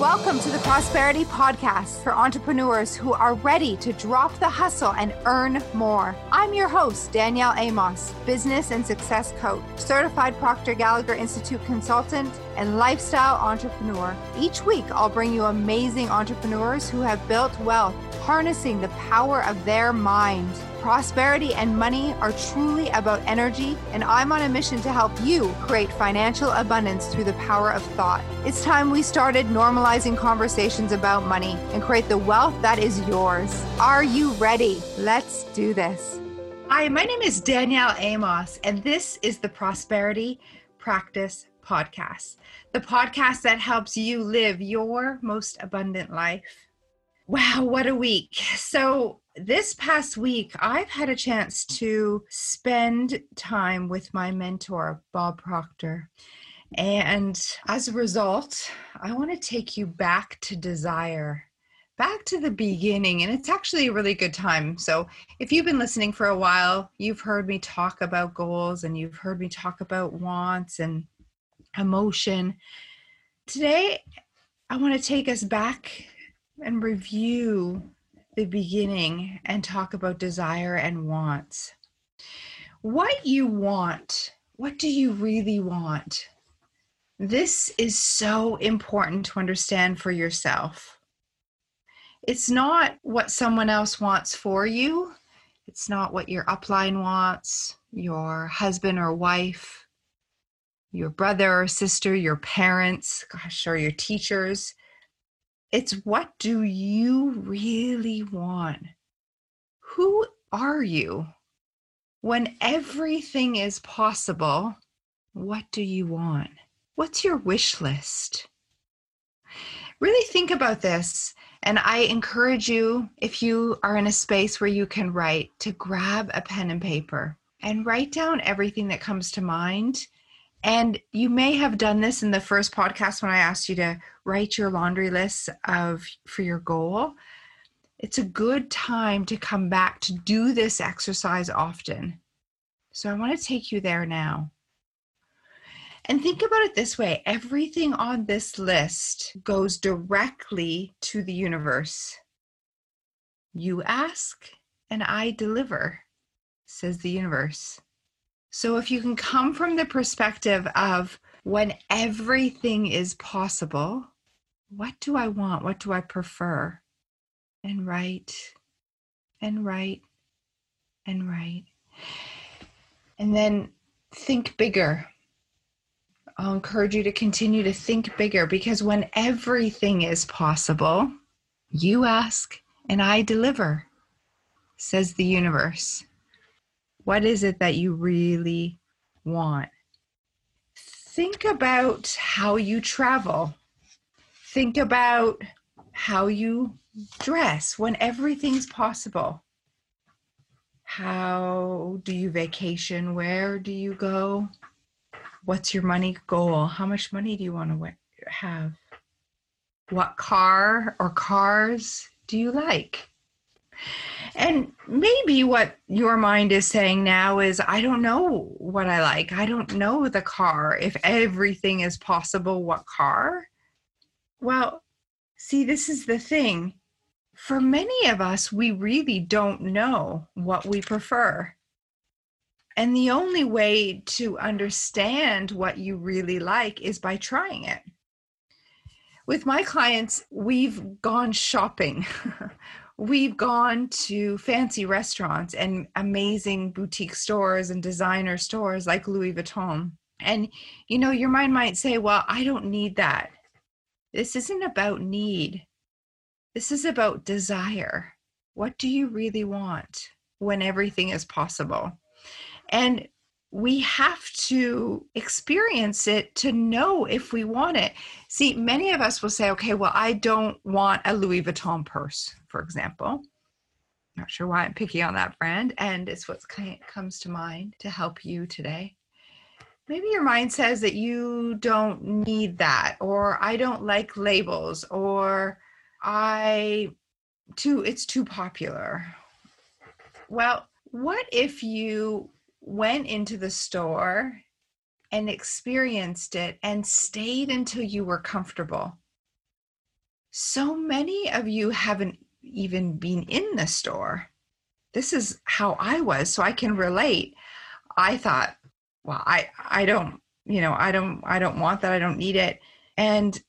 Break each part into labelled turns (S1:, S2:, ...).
S1: Welcome to the Prosperity Podcast for entrepreneurs who are ready to drop the hustle and earn more. I'm your host, Danielle Amos, business and success coach, certified Proctor Gallagher Institute consultant, and lifestyle entrepreneur. Each week, I'll bring you amazing entrepreneurs who have built wealth, harnessing the power of their mind. Prosperity and money are truly about energy, and I'm on a mission to help you create financial abundance through the power of thought. It's time we started normalizing conversations about money and create the wealth that is yours. Are you ready? Let's do this. Hi, my name is Danielle Amos, and this is the Prosperity Practice Podcast, the podcast that helps you live your most abundant life. Wow, what a week. So, this past week, I've had a chance to spend time with my mentor, Bob Proctor. And as a result, I want to take you back to desire, back to the beginning. And it's actually a really good time. So, if you've been listening for a while, you've heard me talk about goals and you've heard me talk about wants and emotion. Today, I want to take us back and review the beginning and talk about desire and wants. What you want, what do you really want? This is so important to understand for yourself. It's not what someone else wants for you. It's not what your upline wants, your husband or wife, your brother or sister, your parents, gosh, or your teachers. It's what do you really want? Who are you? When everything is possible, what do you want? What's your wish list? Really think about this. And I encourage you, if you are in a space where you can write, to grab a pen and paper and write down everything that comes to mind and you may have done this in the first podcast when I asked you to write your laundry list of for your goal. It's a good time to come back to do this exercise often. So I want to take you there now. And think about it this way everything on this list goes directly to the universe. You ask, and I deliver, says the universe. So if you can come from the perspective of when everything is possible, what do I want? What do I prefer? And write and write and write. And then think bigger. I'll encourage you to continue to think bigger because when everything is possible, you ask and I deliver, says the universe. What is it that you really want? Think about how you travel. Think about how you dress when everything's possible. How do you vacation? Where do you go? What's your money goal? How much money do you want to have? What car or cars do you like? And maybe what your mind is saying now is, I don't know what I like. I don't know the car. If everything is possible, what car? Well, see, this is the thing. For many of us, we really don't know what we prefer. And the only way to understand what you really like is by trying it. With my clients, we've gone shopping. we've gone to fancy restaurants and amazing boutique stores and designer stores like Louis Vuitton. And, you know, your mind might say, well, I don't need that. This isn't about need, this is about desire. What do you really want when everything is possible? And we have to experience it to know if we want it. See, many of us will say, okay, well, I don't want a Louis Vuitton purse, for example. Not sure why I'm picking on that brand, and it's what comes to mind to help you today. Maybe your mind says that you don't need that, or I don't like labels, or I too it's too popular. Well, what if you went into the store and experienced it and stayed until you were comfortable. so many of you haven't even being in the store. This is how I was, so I can relate. I thought, well, I I don't, you know, I don't I don't want that. I don't need it. And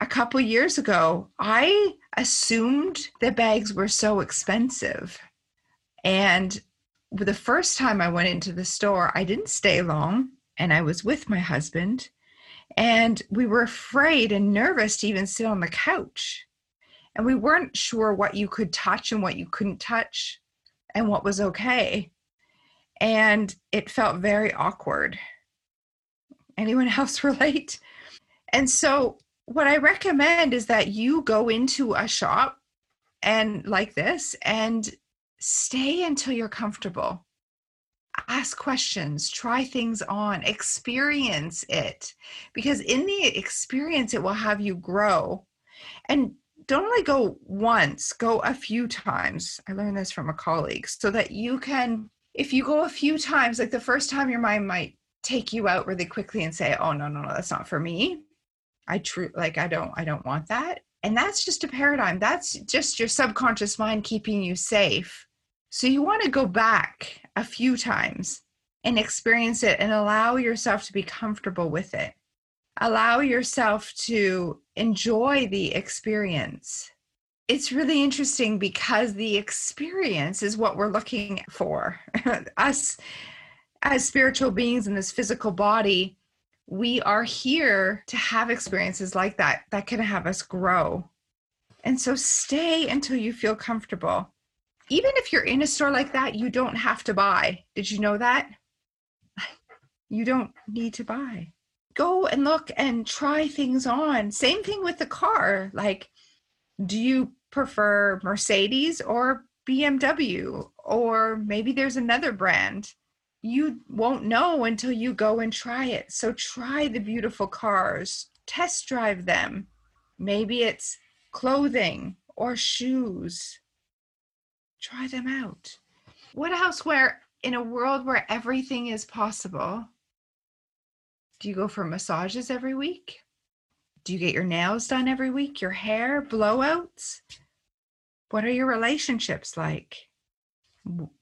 S1: a couple years ago, I assumed the bags were so expensive. And the first time I went into the store, I didn't stay long and I was with my husband. And we were afraid and nervous to even sit on the couch. And we weren't sure what you could touch and what you couldn't touch and what was okay. And it felt very awkward. Anyone else relate? And so, what I recommend is that you go into a shop and like this and stay until you're comfortable ask questions, try things on, experience it. Because in the experience, it will have you grow. And don't only go once, go a few times. I learned this from a colleague so that you can, if you go a few times, like the first time your mind might take you out really quickly and say, oh, no, no, no, that's not for me. I true, like, I don't, I don't want that. And that's just a paradigm. That's just your subconscious mind keeping you safe. So you want to go back a few times and experience it and allow yourself to be comfortable with it. Allow yourself to enjoy the experience. It's really interesting because the experience is what we're looking for. Us as spiritual beings in this physical body, we are here to have experiences like that that can have us grow. And so stay until you feel comfortable even if you're in a store like that, you don't have to buy. Did you know that? You don't need to buy. Go and look and try things on. Same thing with the car. Like, do you prefer Mercedes or BMW? Or maybe there's another brand. You won't know until you go and try it. So try the beautiful cars, test drive them. Maybe it's clothing or shoes try them out. What where in a world where everything is possible, do you go for massages every week? Do you get your nails done every week? Your hair, blowouts? What are your relationships like?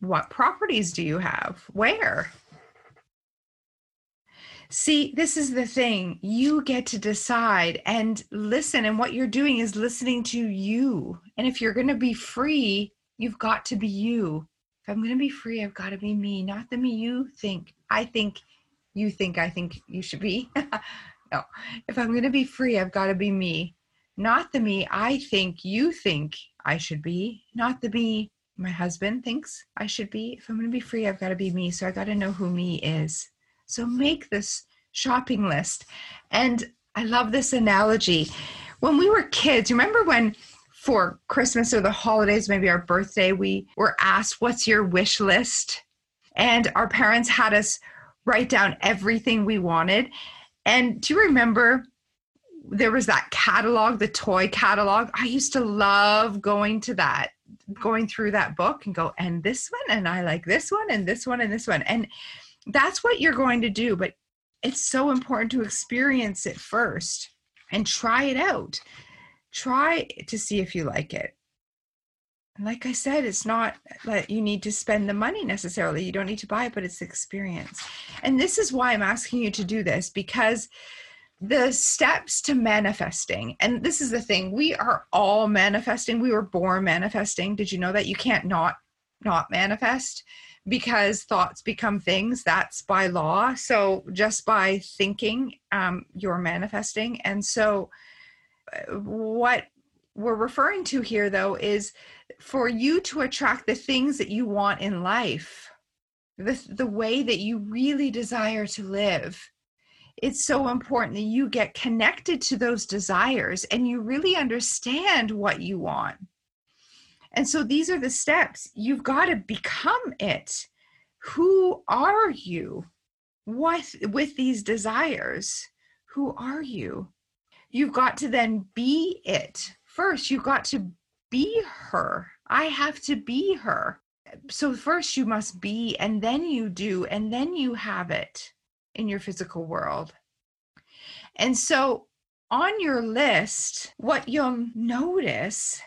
S1: What properties do you have? Where? See, this is the thing. You get to decide and listen. And what you're doing is listening to you. And if you're going to be free, You've got to be you. If I'm going to be free, I've got to be me, not the me you think. I think you think I think you should be. no. If I'm going to be free, I've got to be me, not the me I think you think I should be, not the me my husband thinks I should be. If I'm going to be free, I've got to be me. So I got to know who me is. So make this shopping list. And I love this analogy. When we were kids, remember when for Christmas or the holidays, maybe our birthday, we were asked, What's your wish list? And our parents had us write down everything we wanted. And do you remember there was that catalog, the toy catalog? I used to love going to that, going through that book and go, and this one, and I like this one, and this one, and this one. And that's what you're going to do. But it's so important to experience it first and try it out try to see if you like it. Like I said, it's not that you need to spend the money necessarily. You don't need to buy it, but it's experience. And this is why I'm asking you to do this because the steps to manifesting, and this is the thing, we are all manifesting. We were born manifesting. Did you know that you can't not not manifest? because thoughts become things that's by law so just by thinking um, you're manifesting and so what we're referring to here though is for you to attract the things that you want in life the, the way that you really desire to live. It's so important that you get connected to those desires and you really understand what you want. And so these are the steps. You've got to become it. Who are you what with these desires? Who are you? You've got to then be it first. You've got to be her. I have to be her. So, first you must be, and then you do, and then you have it in your physical world. And so, on your list, what you'll notice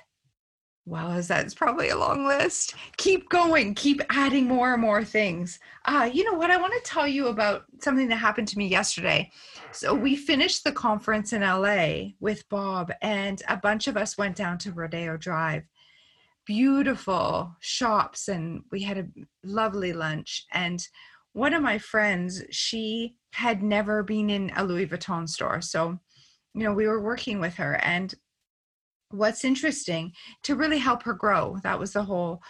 S1: well, as that's probably a long list. Keep going, keep adding more and more things. Uh, you know what? I want to tell you about something that happened to me yesterday. So, we finished the conference in LA with Bob, and a bunch of us went down to Rodeo Drive. Beautiful shops, and we had a lovely lunch. And one of my friends, she had never been in a Louis Vuitton store. So, you know, we were working with her, and what's interesting to really help her grow. That was the whole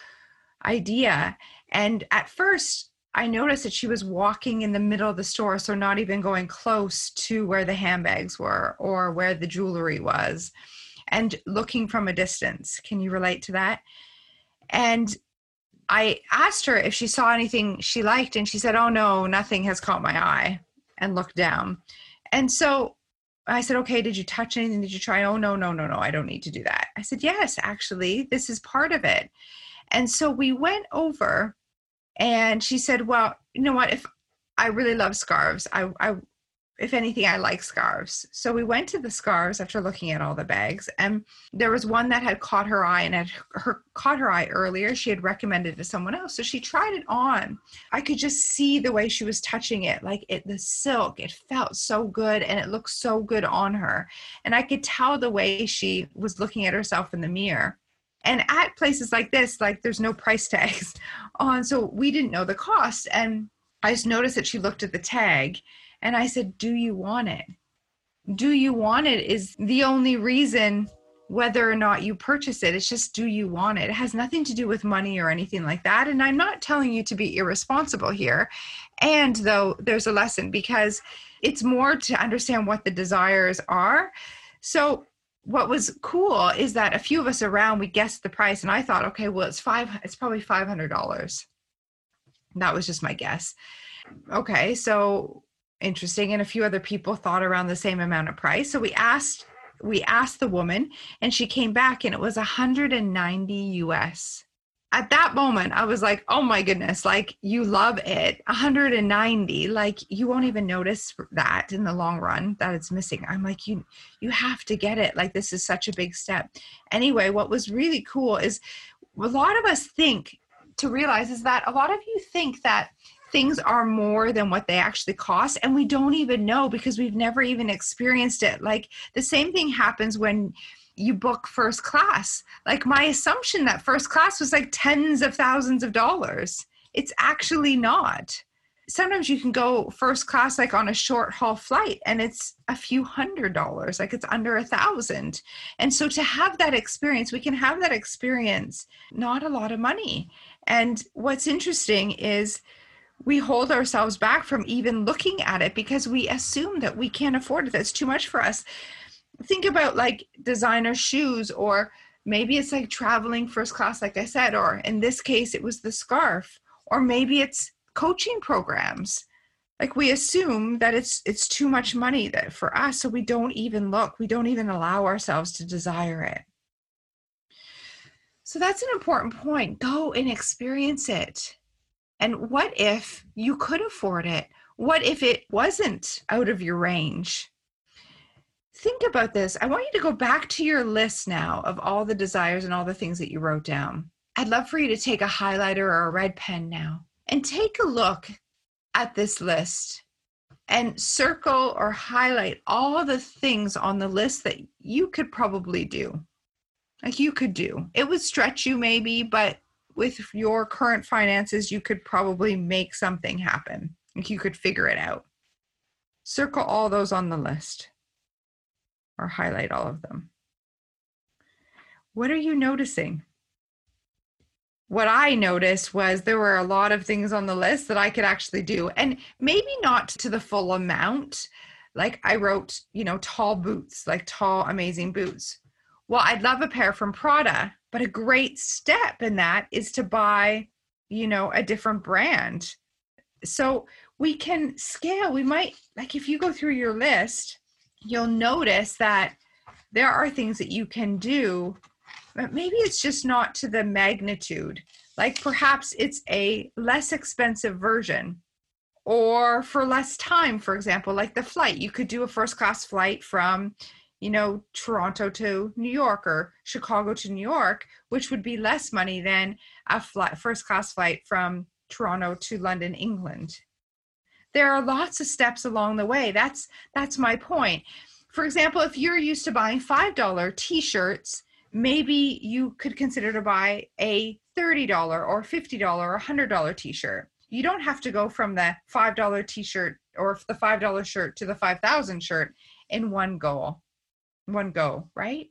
S1: idea. And at first, I noticed that she was walking in the middle of the store, so not even going close to where the handbags were or where the jewelry was, and looking from a distance. Can you relate to that? And I asked her if she saw anything she liked, and she said, Oh, no, nothing has caught my eye, and looked down. And so I said, okay, did you touch anything? Did you try? Oh, no, no, no, no, I don't need to do that. I said, yes, actually, this is part of it. And so we went over and she said, well, you know what? If I really love scarves, I, I if anything, I like scarves. So we went to the scarves after looking at all the bags, and there was one that had caught her eye and had her caught her eye earlier. She had recommended to someone else, so she tried it on. I could just see the way she was touching it, like it the silk. It felt so good, and it looked so good on her, and I could tell the way she was looking at herself in the mirror. And at places like this, like there's no price tags on, so we didn't know the cost, and I just noticed that she looked at the tag and I said, Do you want it? Do you want it is the only reason whether or not you purchase it. It's just, do you want it? It has nothing to do with money or anything like that. And I'm not telling you to be irresponsible here. And though there's a lesson because it's more to understand what the desires are. So, what was cool is that a few of us around we guessed the price and i thought okay well it's five it's probably $500 that was just my guess okay so interesting and a few other people thought around the same amount of price. So we asked we asked the woman and she came back and it was 190 us at that moment i was like oh my goodness like you love it 190 like you won't even notice that in the long run that it's missing. I'm like you you have to get it like this is such a big step. Anyway what was really cool is a lot of us think to realize is that a lot of you think that things are more than what they actually cost and we don't even know because we've never even experienced it. Like the same thing happens when you book first class. Like my assumption that first class was like tens of thousands of dollars. It's actually not. Sometimes you can go first class like on a short haul flight and it's a few hundred dollars like it's under a thousand. And so to have that experience we can have that experience not a lot of money. And what's interesting is we hold ourselves back from even looking at it because we assume that we can't afford it. That's too much for us. Think about like designer shoes, or maybe it's like traveling first class, like I said, or in this case, it was the scarf, or maybe it's coaching programs. Like we assume that it's it's too much money that for us, so we don't even look, we don't even allow ourselves to desire it. So that's an important point. Go and experience it and what if you could afford it? What if it wasn't out of your range? Think about this. I want you to go back to your list now of all the desires and all the things that you wrote down. I'd love for you to take a highlighter or a red pen now and take a look at this list and circle or highlight all the things on the list that you could probably do. Like you could do. It would stretch you maybe, but with your current finances, you could probably make something happen. You could figure it out. Circle all those on the list or highlight all of them. What are you noticing? What I noticed was there were a lot of things on the list that I could actually do, and maybe not to the full amount. Like I wrote, you know, tall boots, like tall, amazing boots. Well, I'd love a pair from Prada, but a great step in that is to buy, you know, a different brand. So we can scale. We might, like, if you go through your list, you'll notice that there are things that you can do, but maybe it's just not to the magnitude. Like perhaps it's a less expensive version or for less time, for example, like the flight. You could do a first class flight from, you know, Toronto to New York or Chicago to New York, which would be less money than a flight, first class flight from Toronto to London, England. There are lots of steps along the way. That's that's my point. For example, if you're used to buying $5 t-shirts, maybe you could consider to buy a $30 or $50 or $100 t-shirt. You don't have to go from the $5 t-shirt or the $5 shirt to the 5000 shirt in one goal one go, right?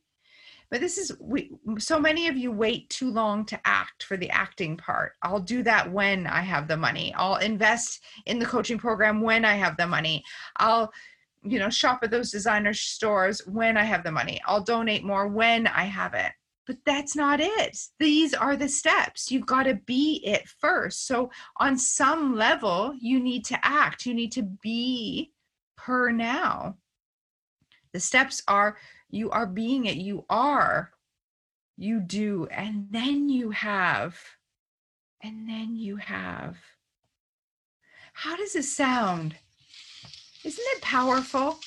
S1: But this is we so many of you wait too long to act for the acting part. I'll do that when I have the money. I'll invest in the coaching program when I have the money. I'll you know shop at those designer stores when I have the money. I'll donate more when I have it. But that's not it. These are the steps. You've got to be it first. So, on some level, you need to act. You need to be per now. The steps are you are being it, you are, you do, and then you have, and then you have. How does it sound? Isn't it powerful?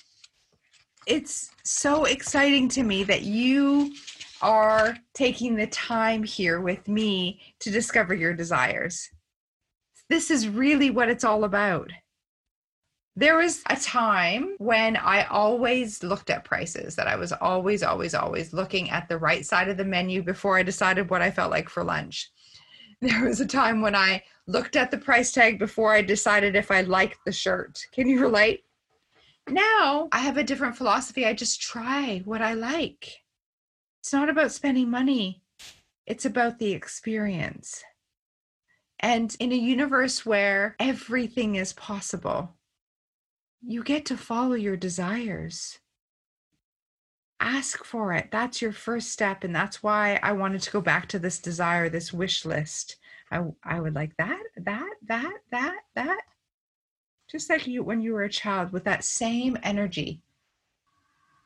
S1: It's so exciting to me that you are taking the time here with me to discover your desires. This is really what it's all about. There was a time when I always looked at prices, that I was always, always, always looking at the right side of the menu before I decided what I felt like for lunch. There was a time when I looked at the price tag before I decided if I liked the shirt. Can you relate? Now I have a different philosophy. I just try what I like. It's not about spending money, it's about the experience. And in a universe where everything is possible, you get to follow your desires. Ask for it. That's your first step. And that's why I wanted to go back to this desire, this wish list. I, I would like that, that, that, that, that. Just like you when you were a child with that same energy.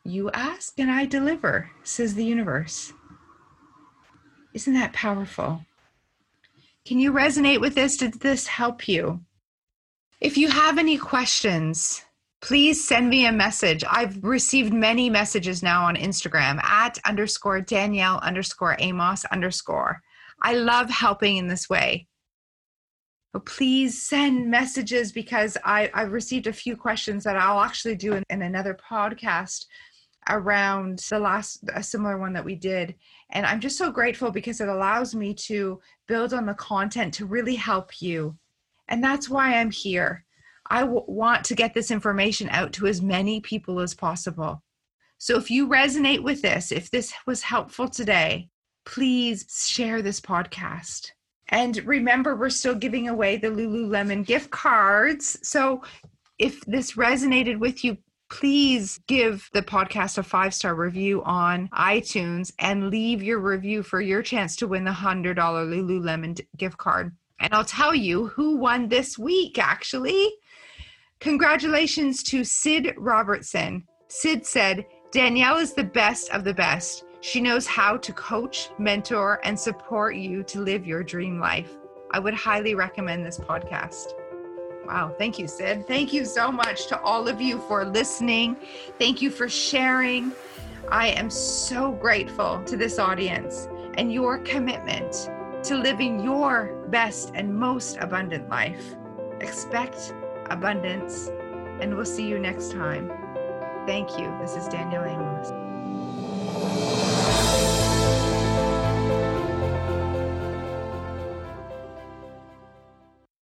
S1: You ask and I deliver, says the universe. Isn't that powerful? Can you resonate with this? Did this help you? If you have any questions, please send me a message. I've received many messages now on Instagram at underscore Danielle underscore Amos underscore. I love helping in this way. But please send messages because I, I've received a few questions that I'll actually do in, in another podcast around the last a similar one that we did and i'm just so grateful because it allows me to build on the content to really help you and that's why i'm here I w- want to get this information out to as many people as possible. So if you resonate with this, if this was helpful today, please share this podcast. And remember, we're still giving away the Lululemon gift cards. So if this resonated with you, please give the podcast a five star review on iTunes and leave your review for your chance to win the $100 Lululemon gift card. And I'll tell you who won this week, actually. Congratulations to Sid Robertson. Sid said, Danielle is the best of the best. She knows how to coach, mentor, and support you to live your dream life. I would highly recommend this podcast. Wow. Thank you, Sid. Thank you so much to all of you for listening. Thank you for sharing. I am so grateful to this audience and your commitment to living your best and most abundant life. Expect abundance, and we'll see you next time. Thank you. This is Danielle Amos.